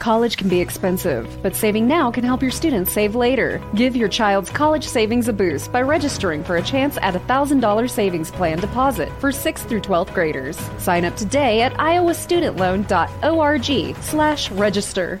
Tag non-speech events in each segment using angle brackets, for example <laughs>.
College can be expensive, but saving now can help your students save later. Give your child's college savings a boost by registering for a chance at a $1,000 savings plan deposit for 6th through 12th graders. Sign up today at iowastudentloan.org slash register.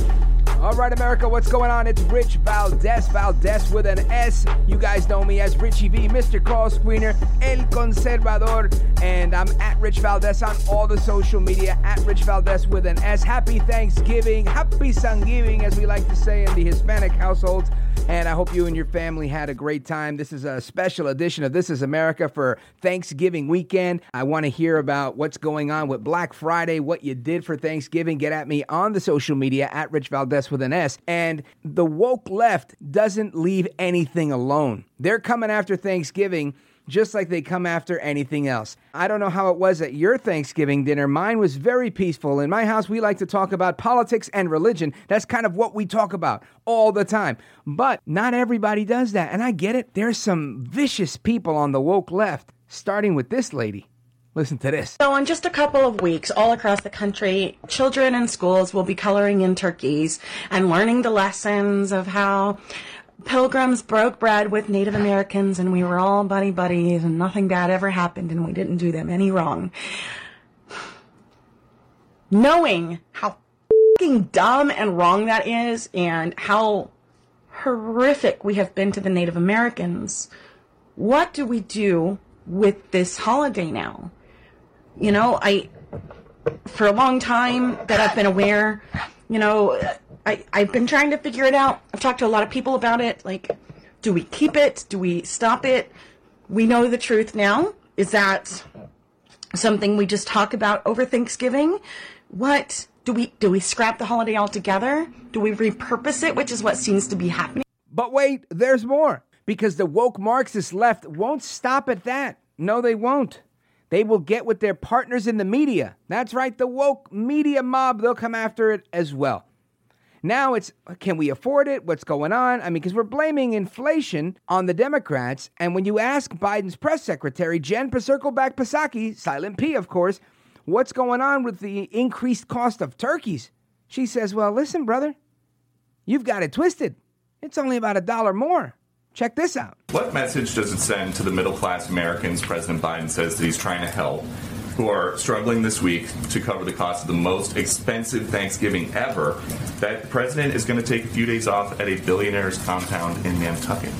All right, America, what's going on? It's Rich Valdez, Valdez with an S. You guys know me as Richie V, Mr. Call Screener, El Conservador, and I'm at Rich Valdez on all the social media, at Rich Valdez with an S. Happy Thanksgiving, happy Thanksgiving, as we like to say in the Hispanic households. And I hope you and your family had a great time. This is a special edition of This is America for Thanksgiving weekend. I want to hear about what's going on with Black Friday, what you did for Thanksgiving. Get at me on the social media at Rich Valdez with an S. And the woke left doesn't leave anything alone. They're coming after Thanksgiving just like they come after anything else. I don't know how it was at your Thanksgiving dinner. Mine was very peaceful. In my house, we like to talk about politics and religion. That's kind of what we talk about all the time. But not everybody does that. And I get it. There's some vicious people on the woke left, starting with this lady. Listen to this. So, in just a couple of weeks, all across the country, children in schools will be coloring in turkeys and learning the lessons of how pilgrims broke bread with Native Americans and we were all buddy buddies and nothing bad ever happened and we didn't do them any wrong. Knowing how fucking dumb and wrong that is and how horrific we have been to the Native Americans, what do we do with this holiday now? You know, I, for a long time that I've been aware, you know, I, I've been trying to figure it out. I've talked to a lot of people about it. Like, do we keep it? Do we stop it? We know the truth now. Is that something we just talk about over Thanksgiving? What do we do? We scrap the holiday altogether? Do we repurpose it, which is what seems to be happening? But wait, there's more. Because the woke Marxist left won't stop at that. No, they won't. They will get with their partners in the media. That's right, the woke media mob, they'll come after it as well. Now it's can we afford it? What's going on? I mean, because we're blaming inflation on the Democrats. And when you ask Biden's press secretary, Jen Psaki Psaki, Silent P, of course, what's going on with the increased cost of turkeys? She says, Well, listen, brother, you've got it twisted. It's only about a dollar more. Check this out. What message does it send to the middle class Americans President Biden says that he's trying to help? who are struggling this week to cover the cost of the most expensive Thanksgiving ever, that the president is going to take a few days off at a billionaire's compound in Nantucket.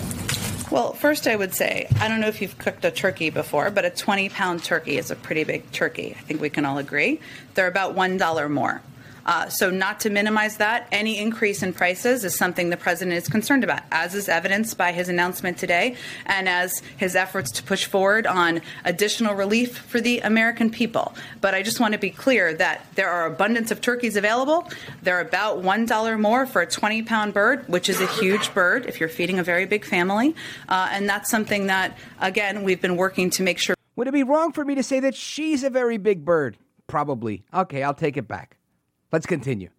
Well, first, I would say I don't know if you've cooked a turkey before, but a 20 pound turkey is a pretty big turkey. I think we can all agree. They're about $1 more. Uh, so, not to minimize that, any increase in prices is something the president is concerned about, as is evidenced by his announcement today and as his efforts to push forward on additional relief for the American people. But I just want to be clear that there are abundance of turkeys available. They're about $1 more for a 20 pound bird, which is a huge bird if you're feeding a very big family. Uh, and that's something that, again, we've been working to make sure. Would it be wrong for me to say that she's a very big bird? Probably. Okay, I'll take it back. Let's continue.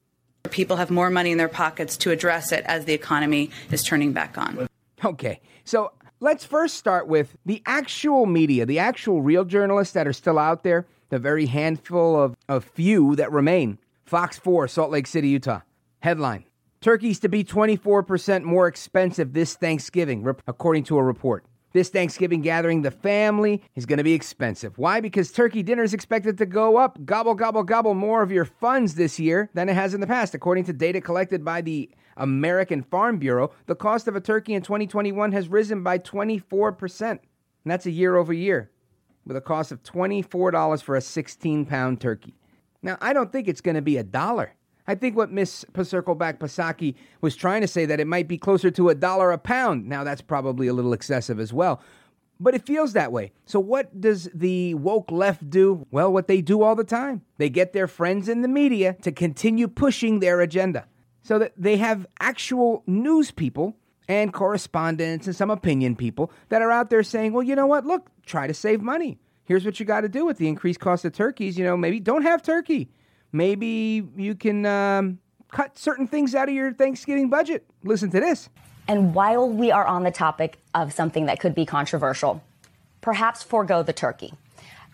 People have more money in their pockets to address it as the economy is turning back on. Okay, so let's first start with the actual media, the actual real journalists that are still out there, the very handful of, of few that remain. Fox 4, Salt Lake City, Utah. Headline Turkeys to be 24% more expensive this Thanksgiving, according to a report. This Thanksgiving gathering, the family is going to be expensive. Why? Because turkey dinner is expected to go up, gobble, gobble, gobble more of your funds this year than it has in the past. According to data collected by the American Farm Bureau, the cost of a turkey in 2021 has risen by 24%. And that's a year over year, with a cost of $24 for a 16 pound turkey. Now, I don't think it's going to be a dollar. I think what Miss Circleback Pasaki was trying to say that it might be closer to a dollar a pound. Now that's probably a little excessive as well. But it feels that way. So what does the woke left do? Well, what they do all the time. They get their friends in the media to continue pushing their agenda. so that they have actual news people and correspondents and some opinion people that are out there saying, well, you know what? Look, try to save money. Here's what you got to do with the increased cost of turkeys. You know, maybe don't have turkey. Maybe you can um, cut certain things out of your Thanksgiving budget. Listen to this. And while we are on the topic of something that could be controversial, perhaps forego the turkey.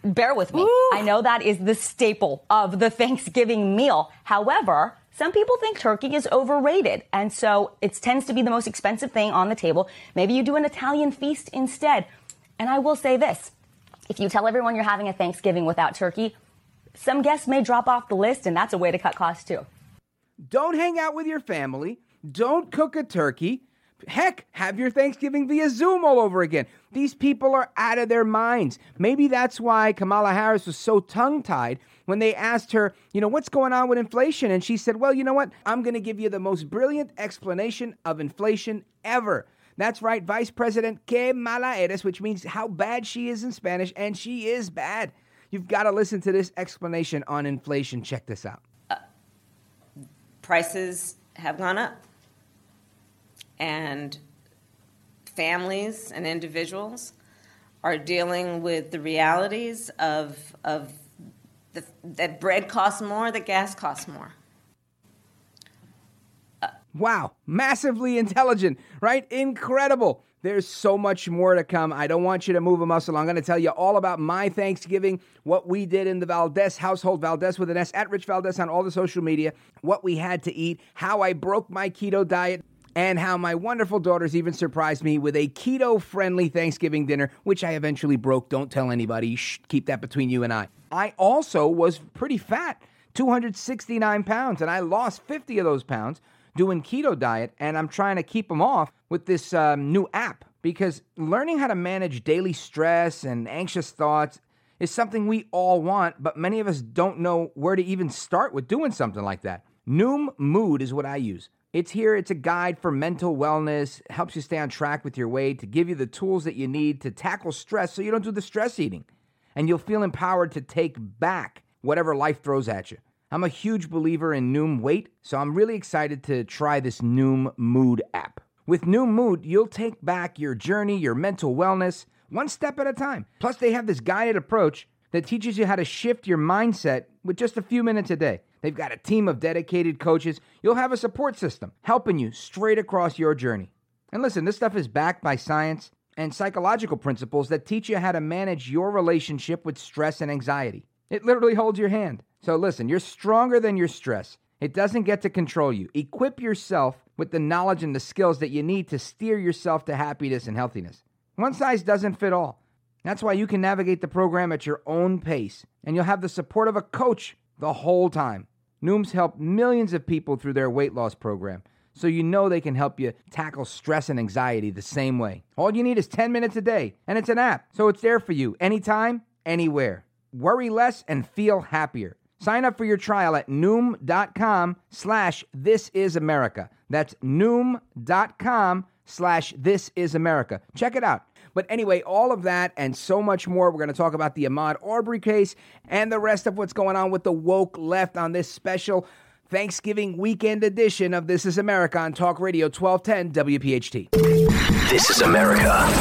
Bear with me. Ooh. I know that is the staple of the Thanksgiving meal. However, some people think turkey is overrated, and so it tends to be the most expensive thing on the table. Maybe you do an Italian feast instead. And I will say this if you tell everyone you're having a Thanksgiving without turkey, some guests may drop off the list, and that's a way to cut costs too. Don't hang out with your family. Don't cook a turkey. Heck, have your Thanksgiving via Zoom all over again. These people are out of their minds. Maybe that's why Kamala Harris was so tongue tied when they asked her, you know, what's going on with inflation? And she said, well, you know what? I'm going to give you the most brilliant explanation of inflation ever. That's right, Vice President Que Mala Eres, which means how bad she is in Spanish, and she is bad. You've got to listen to this explanation on inflation. Check this out. Uh, prices have gone up and families and individuals are dealing with the realities of, of the, that bread costs more, that gas costs more. Wow, massively intelligent, right? Incredible. There's so much more to come. I don't want you to move a muscle. I'm going to tell you all about my Thanksgiving, what we did in the Valdez household, Valdez with an S, at Rich Valdez on all the social media, what we had to eat, how I broke my keto diet and how my wonderful daughters even surprised me with a keto friendly Thanksgiving dinner, which I eventually broke. Don't tell anybody. Shh, keep that between you and I. I also was pretty fat, 269 pounds, and I lost 50 of those pounds doing keto diet, and I'm trying to keep them off with this um, new app because learning how to manage daily stress and anxious thoughts is something we all want, but many of us don't know where to even start with doing something like that. Noom Mood is what I use. It's here, it's a guide for mental wellness, helps you stay on track with your weight, to give you the tools that you need to tackle stress so you don't do the stress eating. And you'll feel empowered to take back whatever life throws at you. I'm a huge believer in Noom Weight, so I'm really excited to try this Noom Mood app. With Noom Mood, you'll take back your journey, your mental wellness, one step at a time. Plus, they have this guided approach that teaches you how to shift your mindset with just a few minutes a day. They've got a team of dedicated coaches. You'll have a support system helping you straight across your journey. And listen, this stuff is backed by science and psychological principles that teach you how to manage your relationship with stress and anxiety. It literally holds your hand. So listen, you're stronger than your stress. It doesn't get to control you. Equip yourself with the knowledge and the skills that you need to steer yourself to happiness and healthiness. One size doesn't fit all. That's why you can navigate the program at your own pace, and you'll have the support of a coach the whole time. Noom's helped millions of people through their weight loss program, so you know they can help you tackle stress and anxiety the same way. All you need is 10 minutes a day, and it's an app, so it's there for you anytime, anywhere. Worry less and feel happier. Sign up for your trial at noom.com slash this is America. That's noom.com slash this is America. Check it out. But anyway, all of that and so much more. We're going to talk about the Ahmad Arbery case and the rest of what's going on with the woke left on this special Thanksgiving weekend edition of This is America on Talk Radio 1210 WPHT. This is America.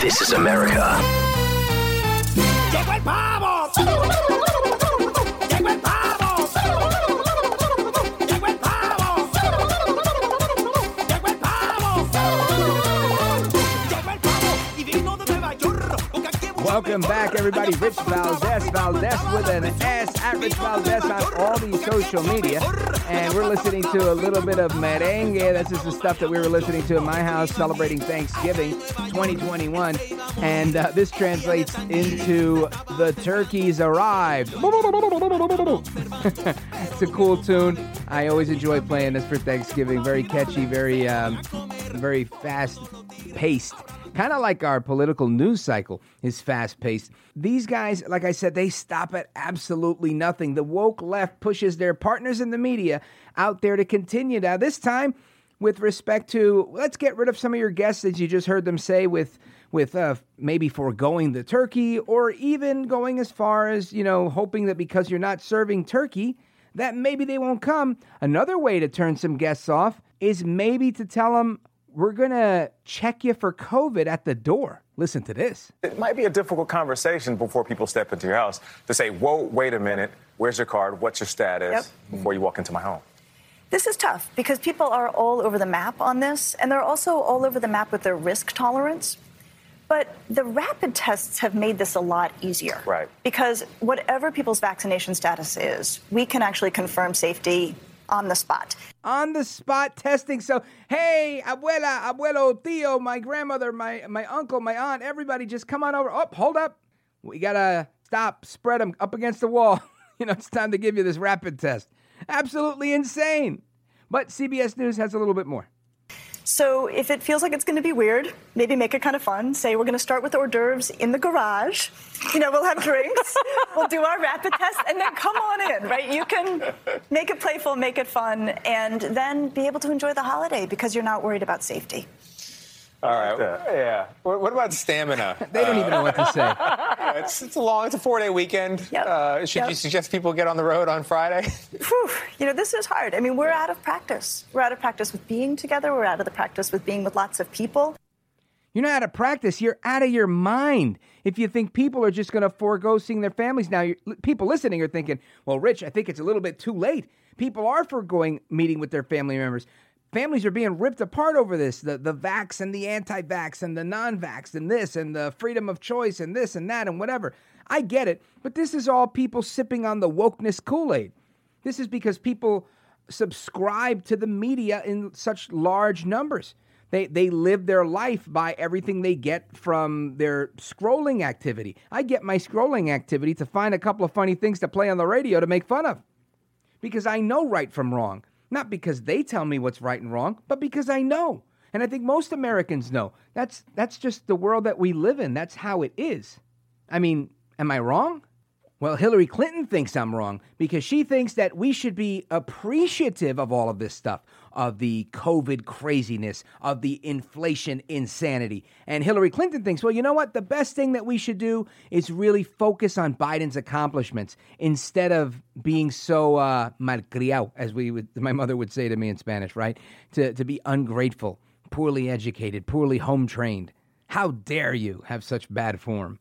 This is America. Welcome back, everybody. Rich Valdez, Valdez with an S at Rich Valdez on all the social media. And we're listening to a little bit of merengue. This is the stuff that we were listening to in my house celebrating Thanksgiving 2021. And uh, this translates into The Turkeys Arrived. <laughs> it's a cool tune. I always enjoy playing this for Thanksgiving. Very catchy, very, um, very fast paced kind of like our political news cycle is fast paced. These guys, like I said, they stop at absolutely nothing. The woke left pushes their partners in the media out there to continue. Now, this time, with respect to let's get rid of some of your guests as you just heard them say with with uh, maybe foregoing the turkey or even going as far as you know hoping that because you're not serving turkey that maybe they won't come another way to turn some guests off is maybe to tell them we're going to check you for COVID at the door. Listen to this. It might be a difficult conversation before people step into your house to say, whoa, wait a minute, where's your card? What's your status yep. before you walk into my home? This is tough because people are all over the map on this, and they're also all over the map with their risk tolerance. But the rapid tests have made this a lot easier. Right. Because whatever people's vaccination status is, we can actually confirm safety on the spot. On the spot testing. So, hey, abuela, abuelo, tío, my grandmother, my, my uncle, my aunt, everybody just come on over. Oh, hold up. We got to stop, spread them up against the wall. <laughs> you know, it's time to give you this rapid test. Absolutely insane. But CBS News has a little bit more. So if it feels like it's going to be weird, maybe make it kind of fun. Say we're going to start with hors d'oeuvres in the garage. You know, we'll have drinks, <laughs> we'll do our rapid test, and then come on in, right? You can make it playful, make it fun, and then be able to enjoy the holiday because you're not worried about safety. All right. Yeah. What about stamina? <laughs> they don't uh, even know what to say. yeah, <laughs> it's, it's a long, it's a four day weekend. Yep. Uh, should yep. you suggest people get on the road on Friday? <laughs> Whew. You know, this is hard. I mean, we're out of practice. We're out of practice with being together. We're out of the practice with being with lots of people. You're not out of practice. You're out of your mind. If you think people are just going to forego seeing their families now, people listening are thinking, well, Rich, I think it's a little bit too late. People are foregoing meeting with their family members families are being ripped apart over this. The the vax and the anti-vax and the non-vax and this and the freedom of choice and this and that and whatever. I get it but this is all people sipping on the wokeness kool-aid. This is because people subscribe to the media in such large numbers. They they live their life by everything they get from their scrolling activity. I get my scrolling activity to find a couple of funny things to play on the radio to make fun of because i know right from wrong not because they tell me what's right and wrong, but because I know. And I think most Americans know. That's that's just the world that we live in. That's how it is. I mean, am I wrong? Well, Hillary Clinton thinks I'm wrong because she thinks that we should be appreciative of all of this stuff, of the COVID craziness, of the inflation insanity. And Hillary Clinton thinks, well, you know what? The best thing that we should do is really focus on Biden's accomplishments instead of being so uh, malcriado, as we would, my mother would say to me in Spanish, right? To, to be ungrateful, poorly educated, poorly home trained. How dare you have such bad form?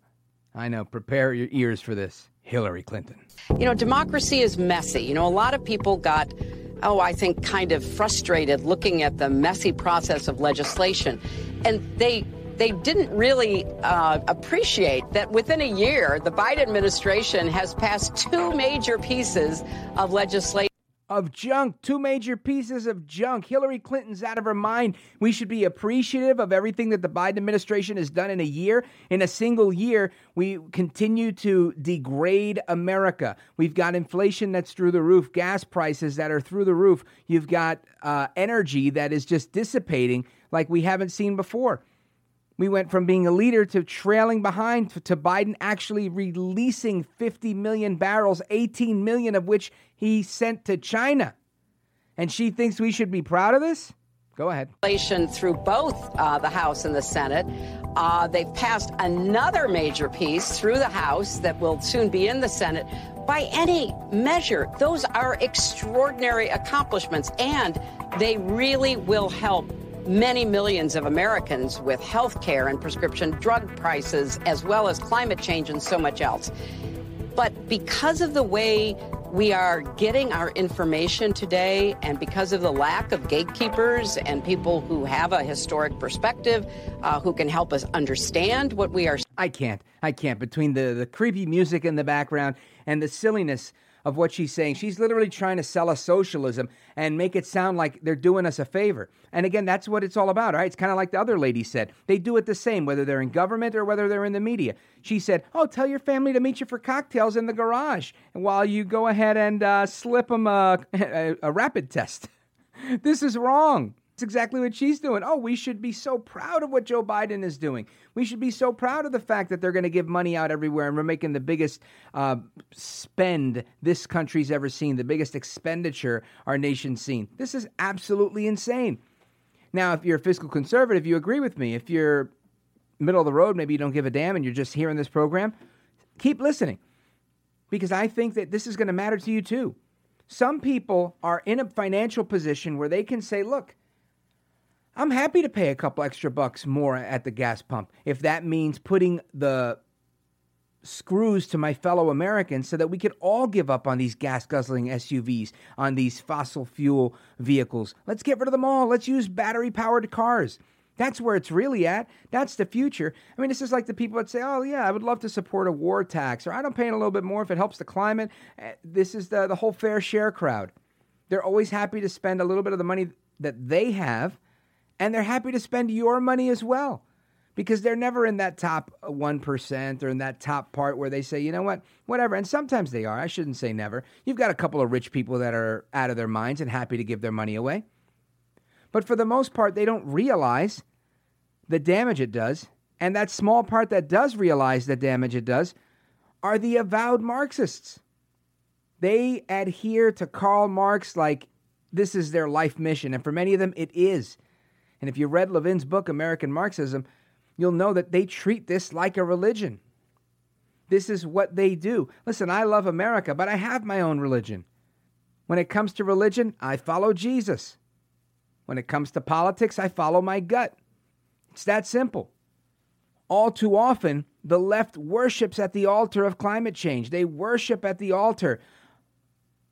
I know, prepare your ears for this. Hillary Clinton. You know, democracy is messy. You know, a lot of people got, oh, I think, kind of frustrated looking at the messy process of legislation. And they they didn't really uh, appreciate that within a year, the Biden administration has passed two major pieces of legislation of junk, two major pieces of junk. Hillary Clinton's out of her mind. We should be appreciative of everything that the Biden administration has done in a year. In a single year, we continue to degrade America. We've got inflation that's through the roof, gas prices that are through the roof. You've got uh, energy that is just dissipating like we haven't seen before. We went from being a leader to trailing behind to Biden actually releasing 50 million barrels, 18 million of which he sent to China. And she thinks we should be proud of this? Go ahead. Through both uh, the House and the Senate. Uh, they've passed another major piece through the House that will soon be in the Senate. By any measure, those are extraordinary accomplishments, and they really will help many millions of Americans with health care and prescription drug prices, as well as climate change and so much else. But because of the way we are getting our information today, and because of the lack of gatekeepers and people who have a historic perspective, uh, who can help us understand what we are. I can't. I can't. Between the, the creepy music in the background and the silliness of what she's saying, she's literally trying to sell us socialism and make it sound like they're doing us a favor. And again, that's what it's all about, right? It's kind of like the other lady said. They do it the same, whether they're in government or whether they're in the media. She said, Oh, tell your family to meet you for cocktails in the garage while you go ahead and uh, slip them a, <laughs> a, a rapid test. <laughs> this is wrong. It's exactly what she's doing. Oh, we should be so proud of what Joe Biden is doing. We should be so proud of the fact that they're going to give money out everywhere and we're making the biggest uh, spend this country's ever seen, the biggest expenditure our nation's seen. This is absolutely insane. Now, if you're a fiscal conservative, you agree with me. If you're middle of the road, maybe you don't give a damn and you're just hearing this program, keep listening because I think that this is going to matter to you too. Some people are in a financial position where they can say, look, I'm happy to pay a couple extra bucks more at the gas pump if that means putting the screws to my fellow Americans so that we could all give up on these gas guzzling SUVs, on these fossil fuel vehicles. Let's get rid of them all. Let's use battery powered cars. That's where it's really at. That's the future. I mean, this is like the people that say, oh, yeah, I would love to support a war tax, or I don't pay a little bit more if it helps the climate. Eh, this is the, the whole fair share crowd. They're always happy to spend a little bit of the money that they have, and they're happy to spend your money as well because they're never in that top 1% or in that top part where they say, you know what, whatever. And sometimes they are. I shouldn't say never. You've got a couple of rich people that are out of their minds and happy to give their money away. But for the most part, they don't realize the damage it does. And that small part that does realize the damage it does are the avowed Marxists. They adhere to Karl Marx like this is their life mission. And for many of them, it is. And if you read Levin's book, American Marxism, you'll know that they treat this like a religion. This is what they do. Listen, I love America, but I have my own religion. When it comes to religion, I follow Jesus. When it comes to politics, I follow my gut. It's that simple. All too often, the left worships at the altar of climate change. They worship at the altar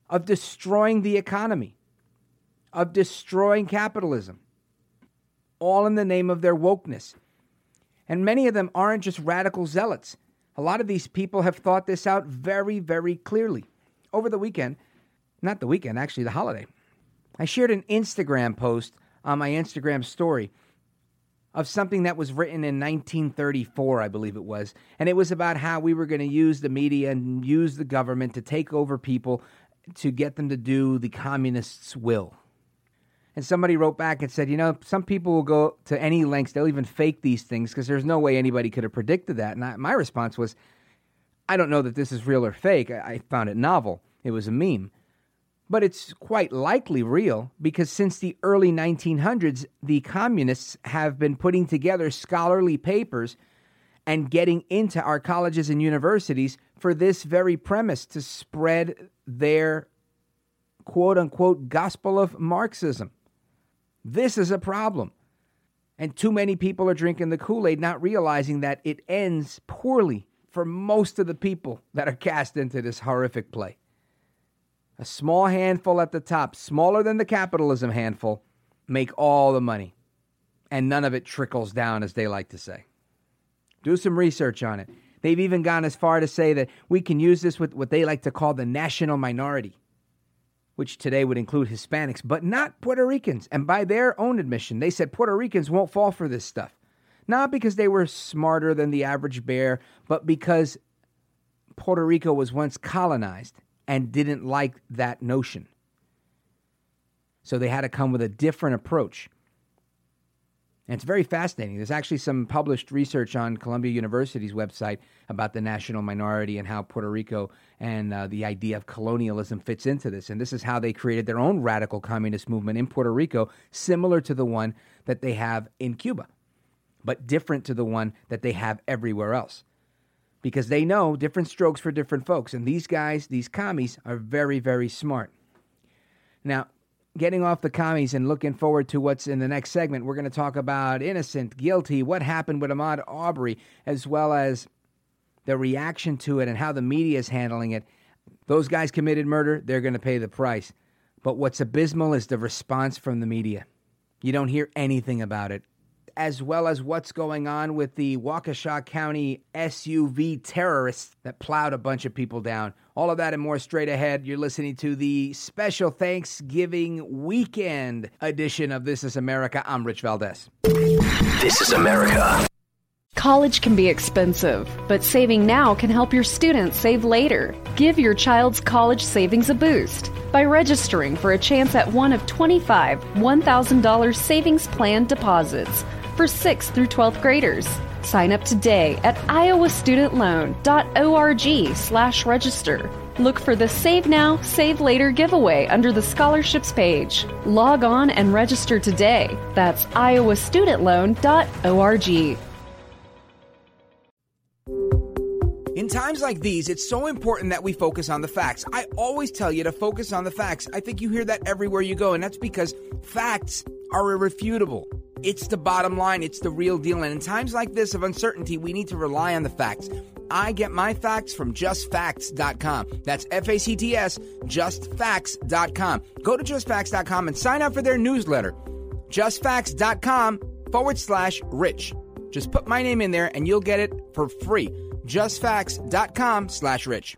of destroying the economy, of destroying capitalism, all in the name of their wokeness. And many of them aren't just radical zealots. A lot of these people have thought this out very, very clearly. Over the weekend, not the weekend, actually, the holiday, I shared an Instagram post on my Instagram story of something that was written in 1934, I believe it was. And it was about how we were going to use the media and use the government to take over people to get them to do the communists' will. And somebody wrote back and said, you know, some people will go to any lengths, they'll even fake these things because there's no way anybody could have predicted that. And I, my response was, I don't know that this is real or fake. I, I found it novel. It was a meme. But it's quite likely real because since the early 1900s, the communists have been putting together scholarly papers and getting into our colleges and universities for this very premise to spread their quote unquote gospel of Marxism. This is a problem. And too many people are drinking the Kool Aid, not realizing that it ends poorly for most of the people that are cast into this horrific play. A small handful at the top, smaller than the capitalism handful, make all the money. And none of it trickles down, as they like to say. Do some research on it. They've even gone as far to say that we can use this with what they like to call the national minority which today would include Hispanics, but not Puerto Ricans. And by their own admission, they said Puerto Ricans won't fall for this stuff. Not because they were smarter than the average bear, but because Puerto Rico was once colonized and didn't like that notion. So they had to come with a different approach. And it's very fascinating. There's actually some published research on Columbia University's website about the national minority and how Puerto Rico and uh, the idea of colonialism fits into this. And this is how they created their own radical communist movement in Puerto Rico, similar to the one that they have in Cuba, but different to the one that they have everywhere else. Because they know different strokes for different folks. And these guys, these commies, are very, very smart. Now, getting off the commies and looking forward to what's in the next segment, we're going to talk about innocent, guilty, what happened with Ahmad Arbery, as well as the reaction to it and how the media is handling it. Those guys committed murder, they're going to pay the price. But what's abysmal is the response from the media. You don't hear anything about it as well as what's going on with the Waukesha County SUV terrorists that plowed a bunch of people down. All of that and more straight ahead. You're listening to the special Thanksgiving weekend edition of This is America. I'm Rich Valdez. This is America. College can be expensive, but saving now can help your students save later. Give your child's college savings a boost by registering for a chance at one of 25 $1,000 savings plan deposits for 6th through 12th graders. Sign up today at iowastudentloan.org slash register. Look for the Save Now, Save Later giveaway under the scholarships page. Log on and register today. That's iowastudentloan.org. In times like these, it's so important that we focus on the facts. I always tell you to focus on the facts. I think you hear that everywhere you go, and that's because facts are irrefutable. It's the bottom line, it's the real deal. And in times like this of uncertainty, we need to rely on the facts. I get my facts from justfacts.com. That's F A C T S, justfacts.com. Go to justfacts.com and sign up for their newsletter. Justfacts.com forward slash rich. Just put my name in there and you'll get it for free justfacts.com slash rich.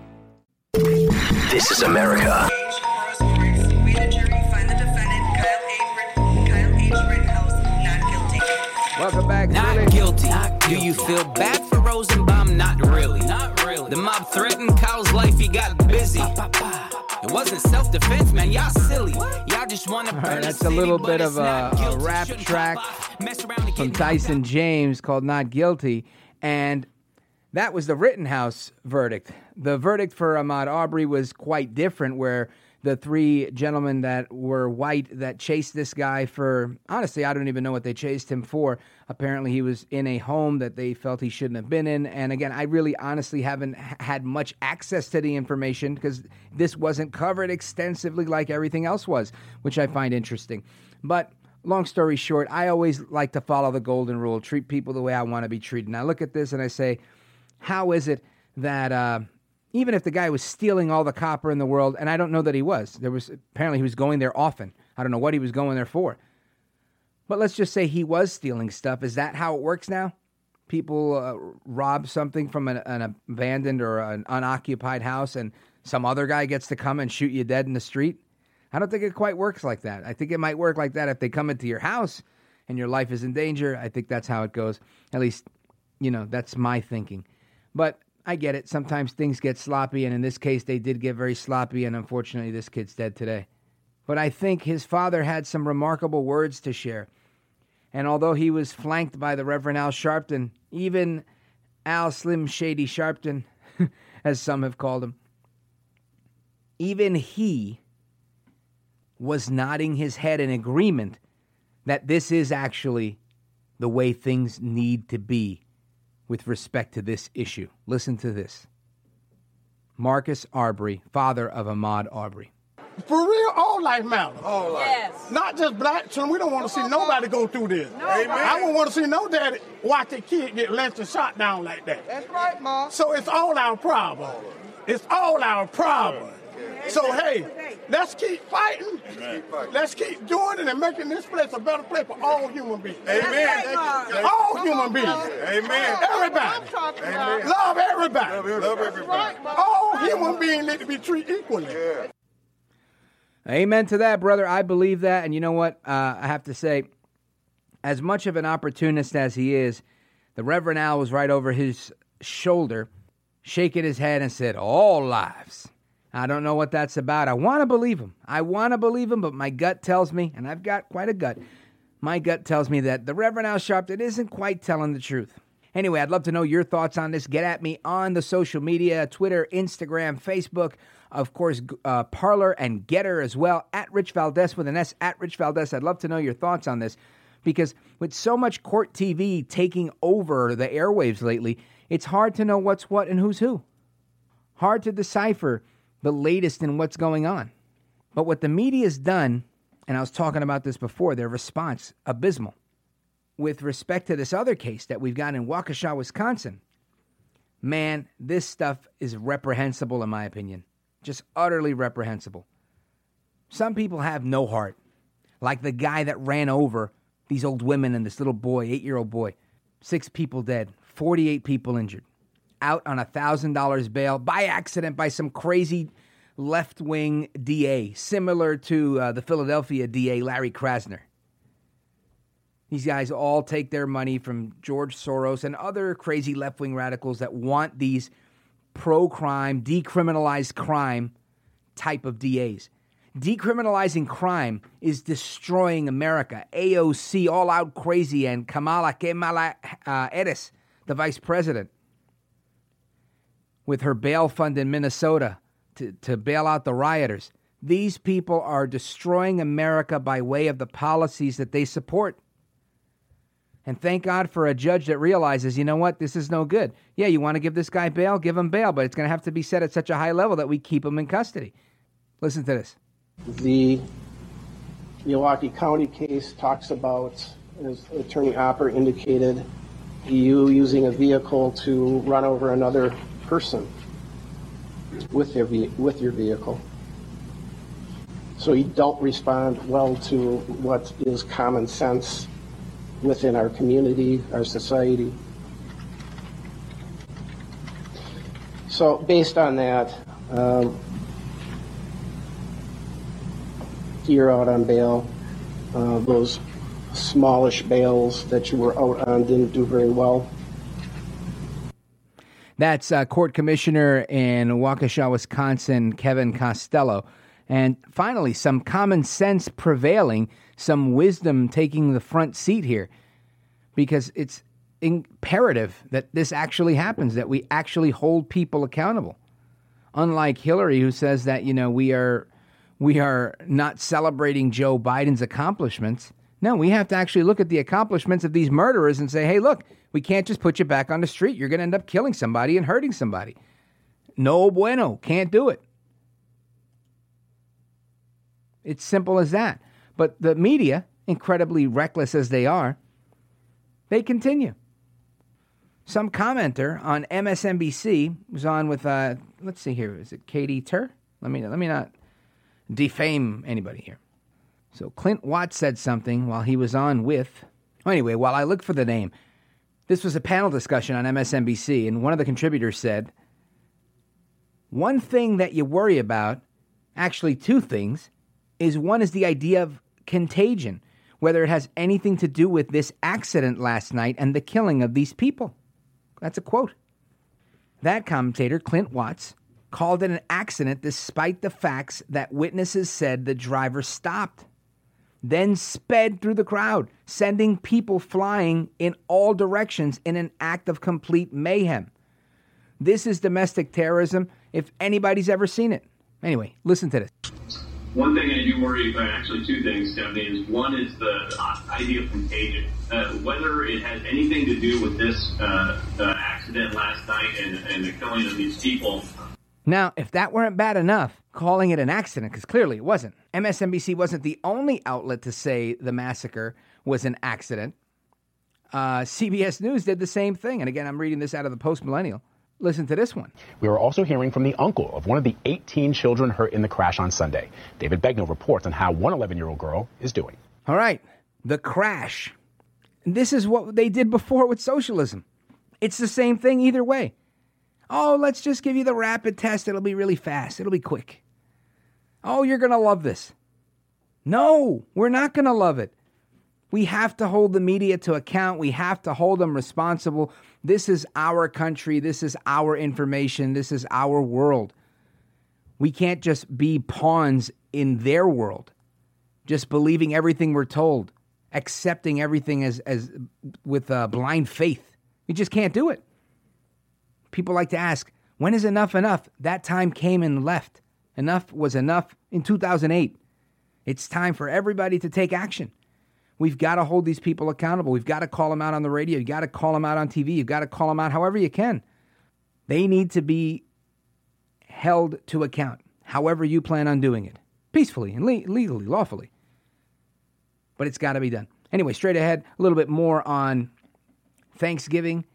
This is America. Welcome back. Not Really? guilty. Do you feel bad for Rosenbaum? Not really. Not really. The mob threatened Kyle's life. He got busy. It wasn't self-defense, man. Y'all silly. Y'all just want to All burn right, that's a little but bit of a, a rap Shouldn't track. Mess from Tyson James called Not Guilty. And that was the Rittenhouse verdict. The verdict for Ahmad Arbery was quite different, where the three gentlemen that were white that chased this guy for, honestly, I don't even know what they chased him for. Apparently, he was in a home that they felt he shouldn't have been in. And again, I really honestly haven't had much access to the information because this wasn't covered extensively like everything else was, which I find interesting. But long story short, I always like to follow the golden rule treat people the way I want to be treated. And I look at this and I say, how is it that uh, even if the guy was stealing all the copper in the world, and I don't know that he was, there was apparently he was going there often. I don't know what he was going there for. But let's just say he was stealing stuff. Is that how it works now? People uh, rob something from an, an abandoned or an unoccupied house, and some other guy gets to come and shoot you dead in the street? I don't think it quite works like that. I think it might work like that if they come into your house and your life is in danger. I think that's how it goes. At least, you know, that's my thinking. But I get it. Sometimes things get sloppy, and in this case, they did get very sloppy, and unfortunately, this kid's dead today. But I think his father had some remarkable words to share. And although he was flanked by the Reverend Al Sharpton, even Al Slim Shady Sharpton, <laughs> as some have called him, even he was nodding his head in agreement that this is actually the way things need to be with respect to this issue. Listen to this. Marcus Arbery, father of Ahmad Arbery. For real, all life matters. All life. Yes. Not just black children. We don't want to see nobody go through this. Amen. I don't want to see no daddy watch their kid get lynched and shot down like that. That's right, Mom. So it's all our problem. It's all our problem. So hey, let's keep fighting. Let's keep doing it and making this place a better place for all human beings. Amen. All human beings. Amen. Everybody. Amen. Love everybody. Love everybody. All human beings need to be treated equally. Amen to that, brother. I believe that. And you know what? Uh, I have to say, as much of an opportunist as he is, the Reverend Al was right over his shoulder, shaking his head and said, All lives. I don't know what that's about. I want to believe him. I want to believe him, but my gut tells me, and I've got quite a gut, my gut tells me that the Reverend Al Sharpton isn't quite telling the truth. Anyway, I'd love to know your thoughts on this. Get at me on the social media Twitter, Instagram, Facebook, of course, uh, Parler and Gettr as well, at Rich Valdez with an S, at Rich Valdez. I'd love to know your thoughts on this. Because with so much court TV taking over the airwaves lately, it's hard to know what's what and who's who. Hard to decipher the latest in what's going on. But what the media's done, and I was talking about this before, their response, abysmal. With respect to this other case that we've got in Waukesha, Wisconsin, man, this stuff is reprehensible in my opinion. Just utterly reprehensible. Some people have no heart, like the guy that ran over these old women and this little boy, eight year old boy. Six people dead, 48 people injured. Out on a $1,000 bail by accident by some crazy left wing DA, similar to uh, the Philadelphia DA, Larry Krasner. These guys all take their money from George Soros and other crazy left wing radicals that want these pro crime, decriminalized crime type of DAs. Decriminalizing crime is destroying America. AOC, all out crazy, and Kamala Kamala uh, the vice president, with her bail fund in Minnesota to, to bail out the rioters. These people are destroying America by way of the policies that they support. And thank God for a judge that realizes, you know what, this is no good. Yeah, you want to give this guy bail, give him bail, but it's going to have to be set at such a high level that we keep him in custody. Listen to this. The Milwaukee County case talks about, as Attorney Opper indicated, you using a vehicle to run over another person with ve- with your vehicle. So you don't respond well to what is common sense within our community, our society. So based on that, um, you're out on bail. Uh, those smallish bails that you were out on didn't do very well. That's uh, Court Commissioner in Waukesha, Wisconsin, Kevin Costello. And finally, some common sense prevailing, some wisdom taking the front seat here, because it's imperative that this actually happens, that we actually hold people accountable. Unlike Hillary, who says that you know we are we are not celebrating Joe Biden's accomplishments. No, we have to actually look at the accomplishments of these murderers and say, hey, look, we can't just put you back on the street. You're going to end up killing somebody and hurting somebody. No bueno. Can't do it. It's simple as that. But the media, incredibly reckless as they are, they continue. Some commenter on MSNBC was on with, uh, let's see here, is it Katie Tur? Let me let me not defame anybody here. So Clint Watts said something while he was on with. Anyway, while I look for the name, this was a panel discussion on MSNBC, and one of the contributors said, One thing that you worry about, actually, two things, is one is the idea of contagion, whether it has anything to do with this accident last night and the killing of these people. That's a quote. That commentator, Clint Watts, called it an accident despite the facts that witnesses said the driver stopped, then sped through the crowd, sending people flying in all directions in an act of complete mayhem. This is domestic terrorism if anybody's ever seen it. Anyway, listen to this. One thing I do worry about, actually two things, Stephanie, is one is the uh, idea of contagion. Uh, whether it has anything to do with this uh, uh, accident last night and, and the killing of these people. Now, if that weren't bad enough, calling it an accident, because clearly it wasn't. MSNBC wasn't the only outlet to say the massacre was an accident. Uh, CBS News did the same thing. And again, I'm reading this out of the Post Millennial. Listen to this one. We are also hearing from the uncle of one of the 18 children hurt in the crash on Sunday. David Begnaud reports on how one 11 year old girl is doing. All right, the crash. This is what they did before with socialism. It's the same thing either way. Oh, let's just give you the rapid test. It'll be really fast, it'll be quick. Oh, you're going to love this. No, we're not going to love it. We have to hold the media to account. We have to hold them responsible. This is our country. This is our information. This is our world. We can't just be pawns in their world, just believing everything we're told, accepting everything as, as with uh, blind faith. We just can't do it. People like to ask, when is enough enough? That time came and left. Enough was enough in 2008. It's time for everybody to take action. We've got to hold these people accountable. We've got to call them out on the radio. You've got to call them out on TV. You've got to call them out however you can. They need to be held to account, however you plan on doing it, peacefully and le- legally, lawfully. But it's got to be done. Anyway, straight ahead, a little bit more on Thanksgiving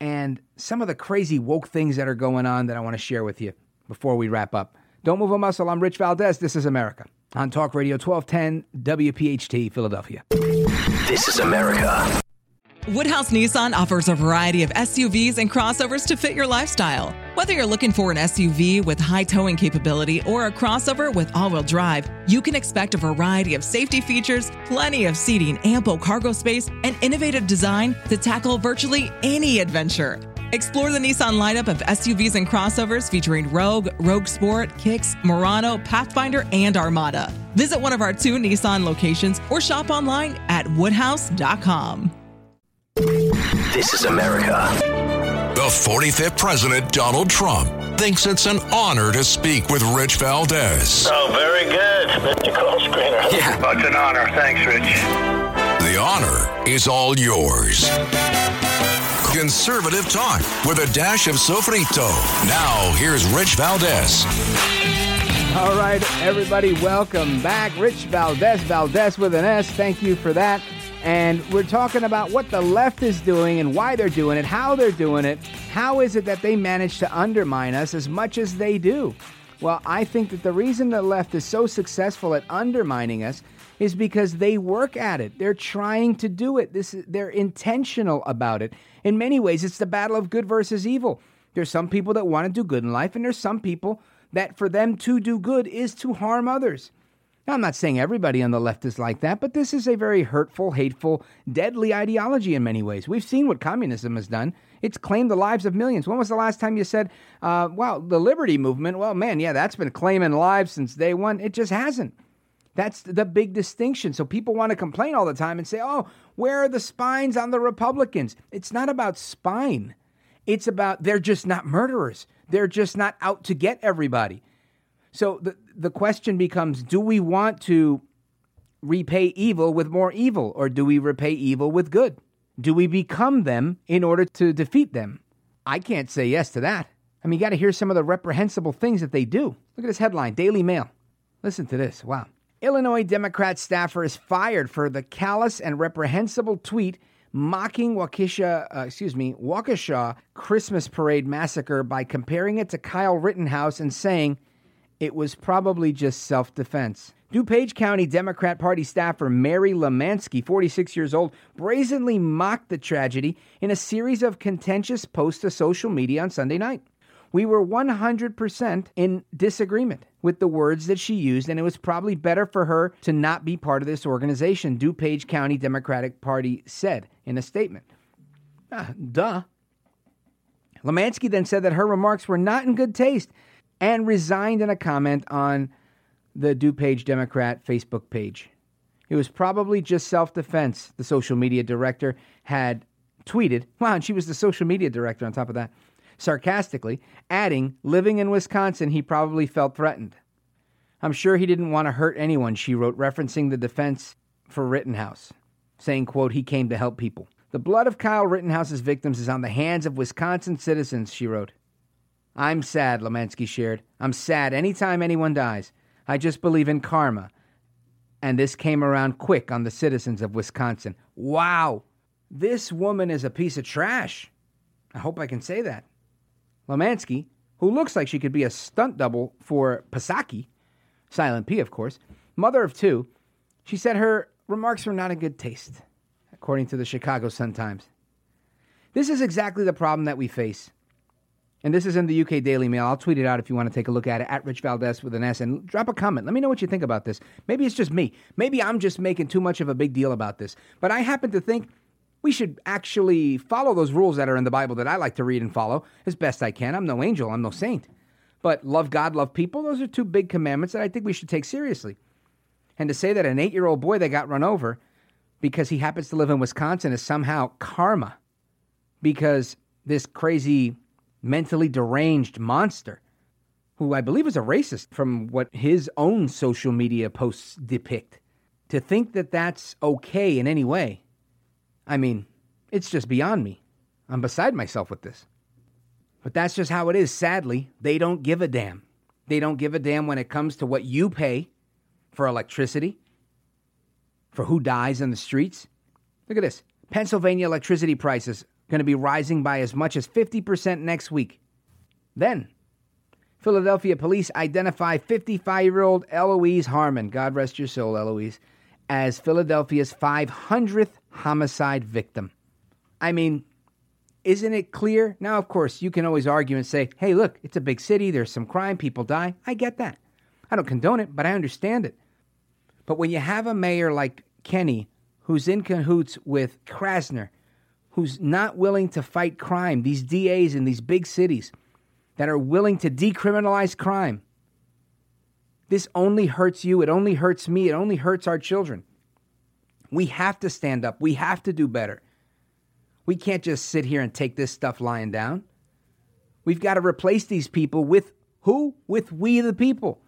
and some of the crazy woke things that are going on that I want to share with you before we wrap up. Don't move a muscle. I'm Rich Valdes. This is America on Talk Radio 1210 WPHT Philadelphia. This is America. Woodhouse Nissan offers a variety of SUVs and crossovers to fit your lifestyle. Whether you're looking for an SUV with high towing capability or a crossover with all wheel drive, you can expect a variety of safety features, plenty of seating, ample cargo space, and innovative design to tackle virtually any adventure. Explore the Nissan lineup of SUVs and crossovers featuring Rogue, Rogue Sport, Kicks, Murano, Pathfinder, and Armada. Visit one of our two Nissan locations or shop online at woodhouse.com. This is America. The 45th President, Donald Trump, thinks it's an honor to speak with Rich Valdes. Oh, very good, Mr. Call Screener. Yeah. Oh, it's an honor. Thanks, Rich. The honor is all yours. Conservative talk with a dash of sofrito. Now, here's Rich Valdes. All right, everybody, welcome back. Rich Valdes, Valdes with an S. Thank you for that. And we're talking about what the left is doing and why they're doing it, how they're doing it. How is it that they manage to undermine us as much as they do? Well, I think that the reason the left is so successful at undermining us is because they work at it. They're trying to do it. This is, they're intentional about it. In many ways, it's the battle of good versus evil. There's some people that want to do good in life, and there's some people that for them to do good is to harm others. Now, I'm not saying everybody on the left is like that, but this is a very hurtful, hateful, deadly ideology in many ways. We've seen what communism has done. It's claimed the lives of millions. When was the last time you said, uh, well, the liberty movement, well, man, yeah, that's been claiming lives since day one? It just hasn't. That's the big distinction. So people want to complain all the time and say, oh, where are the spines on the Republicans? It's not about spine, it's about they're just not murderers. They're just not out to get everybody. So the, the question becomes do we want to repay evil with more evil, or do we repay evil with good? Do we become them in order to defeat them? I can't say yes to that. I mean, you got to hear some of the reprehensible things that they do. Look at this headline Daily Mail. Listen to this. Wow. Illinois Democrat staffer is fired for the callous and reprehensible tweet mocking Waukesha, uh, excuse me, Waukesha Christmas parade massacre by comparing it to Kyle Rittenhouse and saying it was probably just self-defense. DuPage County Democrat Party staffer Mary Lemanski, 46 years old, brazenly mocked the tragedy in a series of contentious posts to social media on Sunday night. We were 100% in disagreement with the words that she used, and it was probably better for her to not be part of this organization, DuPage County Democratic Party said in a statement. Ah, duh. Lemanski then said that her remarks were not in good taste and resigned in a comment on the DuPage Democrat Facebook page. It was probably just self defense, the social media director had tweeted. Wow, and she was the social media director on top of that. Sarcastically, adding, living in Wisconsin, he probably felt threatened. I'm sure he didn't want to hurt anyone, she wrote, referencing the defense for Rittenhouse, saying, quote, he came to help people. The blood of Kyle Rittenhouse's victims is on the hands of Wisconsin citizens, she wrote. I'm sad, Lemanski shared. I'm sad anytime anyone dies. I just believe in karma. And this came around quick on the citizens of Wisconsin. Wow. This woman is a piece of trash. I hope I can say that. Lemanski, who looks like she could be a stunt double for Pasaki, Silent P, of course, mother of two, she said her remarks were not in good taste, according to the Chicago Sun-Times. This is exactly the problem that we face. And this is in the UK Daily Mail. I'll tweet it out if you want to take a look at it at Rich Valdes with an S and drop a comment. Let me know what you think about this. Maybe it's just me. Maybe I'm just making too much of a big deal about this. But I happen to think we should actually follow those rules that are in the Bible that I like to read and follow as best I can. I'm no angel, I'm no saint. But love God, love people, those are two big commandments that I think we should take seriously. And to say that an eight year old boy that got run over because he happens to live in Wisconsin is somehow karma because this crazy mentally deranged monster, who I believe is a racist from what his own social media posts depict. To think that that's okay in any way, I mean, it's just beyond me. I'm beside myself with this. But that's just how it is. Sadly, they don't give a damn. They don't give a damn when it comes to what you pay for electricity, for who dies in the streets. Look at this Pennsylvania electricity prices going to be rising by as much as 50% next week. Then, Philadelphia police identify 55 year old Eloise Harmon, God rest your soul, Eloise, as Philadelphia's 500th homicide victim. I mean, isn't it clear? Now, of course, you can always argue and say, hey, look, it's a big city, there's some crime, people die. I get that. I don't condone it, but I understand it. But when you have a mayor like Kenney, who's in cahoots with Krasner, who's not willing to fight crime, these DAs in these big cities that are willing to decriminalize crime, this only hurts you. It only hurts me. It only hurts our children. We have to stand up. We have to do better. We can't just sit here and take this stuff lying down. We've got to replace these people with who? With we the people.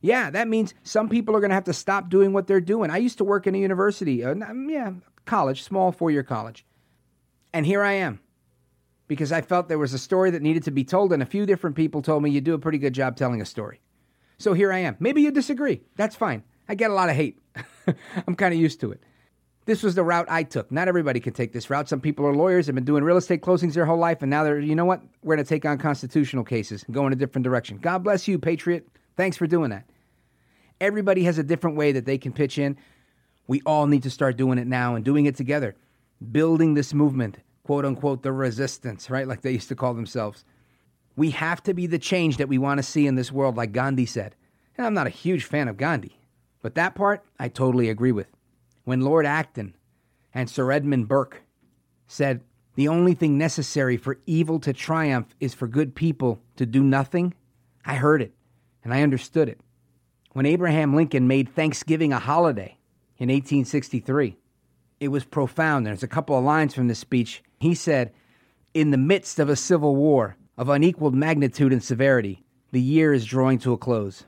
Yeah, that means some people are going to have to stop doing what they're doing. I used to work in a university, uh, yeah, college, small four year college. And here I am because I felt there was a story that needed to be told, and a few different people told me you do a pretty good job telling a story. So here I am. Maybe you disagree. That's fine. I get a lot of hate. <laughs> I'm kind of used to it. This was the route I took. Not everybody can take this route. Some people are lawyers, have been doing real estate closings their whole life, and now they're, you know what? We're going to take on constitutional cases and go in a different direction. God bless you, Patriot. Thanks for doing that. Everybody has a different way that they can pitch in. We all need to start doing it now and doing it together, building this movement, quote unquote, the resistance, right? Like they used to call themselves. We have to be the change that we want to see in this world, like Gandhi said. And I'm not a huge fan of Gandhi, but that part I totally agree with when Lord Acton and Sir Edmund Burke said, The only thing necessary for evil to triumph is for good people to do nothing, I heard it and I understood it. When Abraham Lincoln made Thanksgiving a holiday in 1863, it was profound. There's a couple of lines from this speech. He said, In the midst of a civil war of unequaled magnitude and severity, the year is drawing to a close.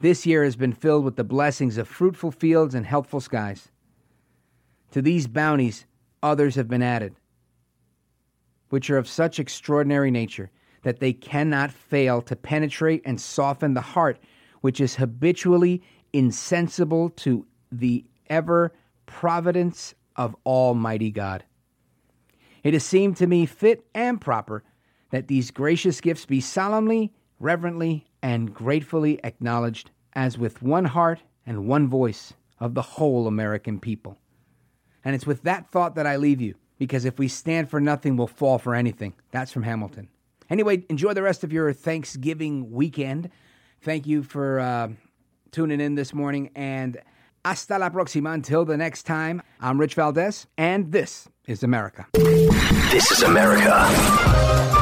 This year has been filled with the blessings of fruitful fields and healthful skies. To these bounties, others have been added, which are of such extraordinary nature that they cannot fail to penetrate and soften the heart, which is habitually insensible to the ever providence of Almighty God. It has seemed to me fit and proper that these gracious gifts be solemnly, reverently, and gratefully acknowledged as with one heart and one voice of the whole American people. And it's with that thought that I leave you, because if we stand for nothing, we'll fall for anything. That's from Hamilton. Anyway, enjoy the rest of your Thanksgiving weekend. Thank you for uh, tuning in this morning, and hasta la próxima. Until the next time, I'm Rich Valdes, and this is America. This is America.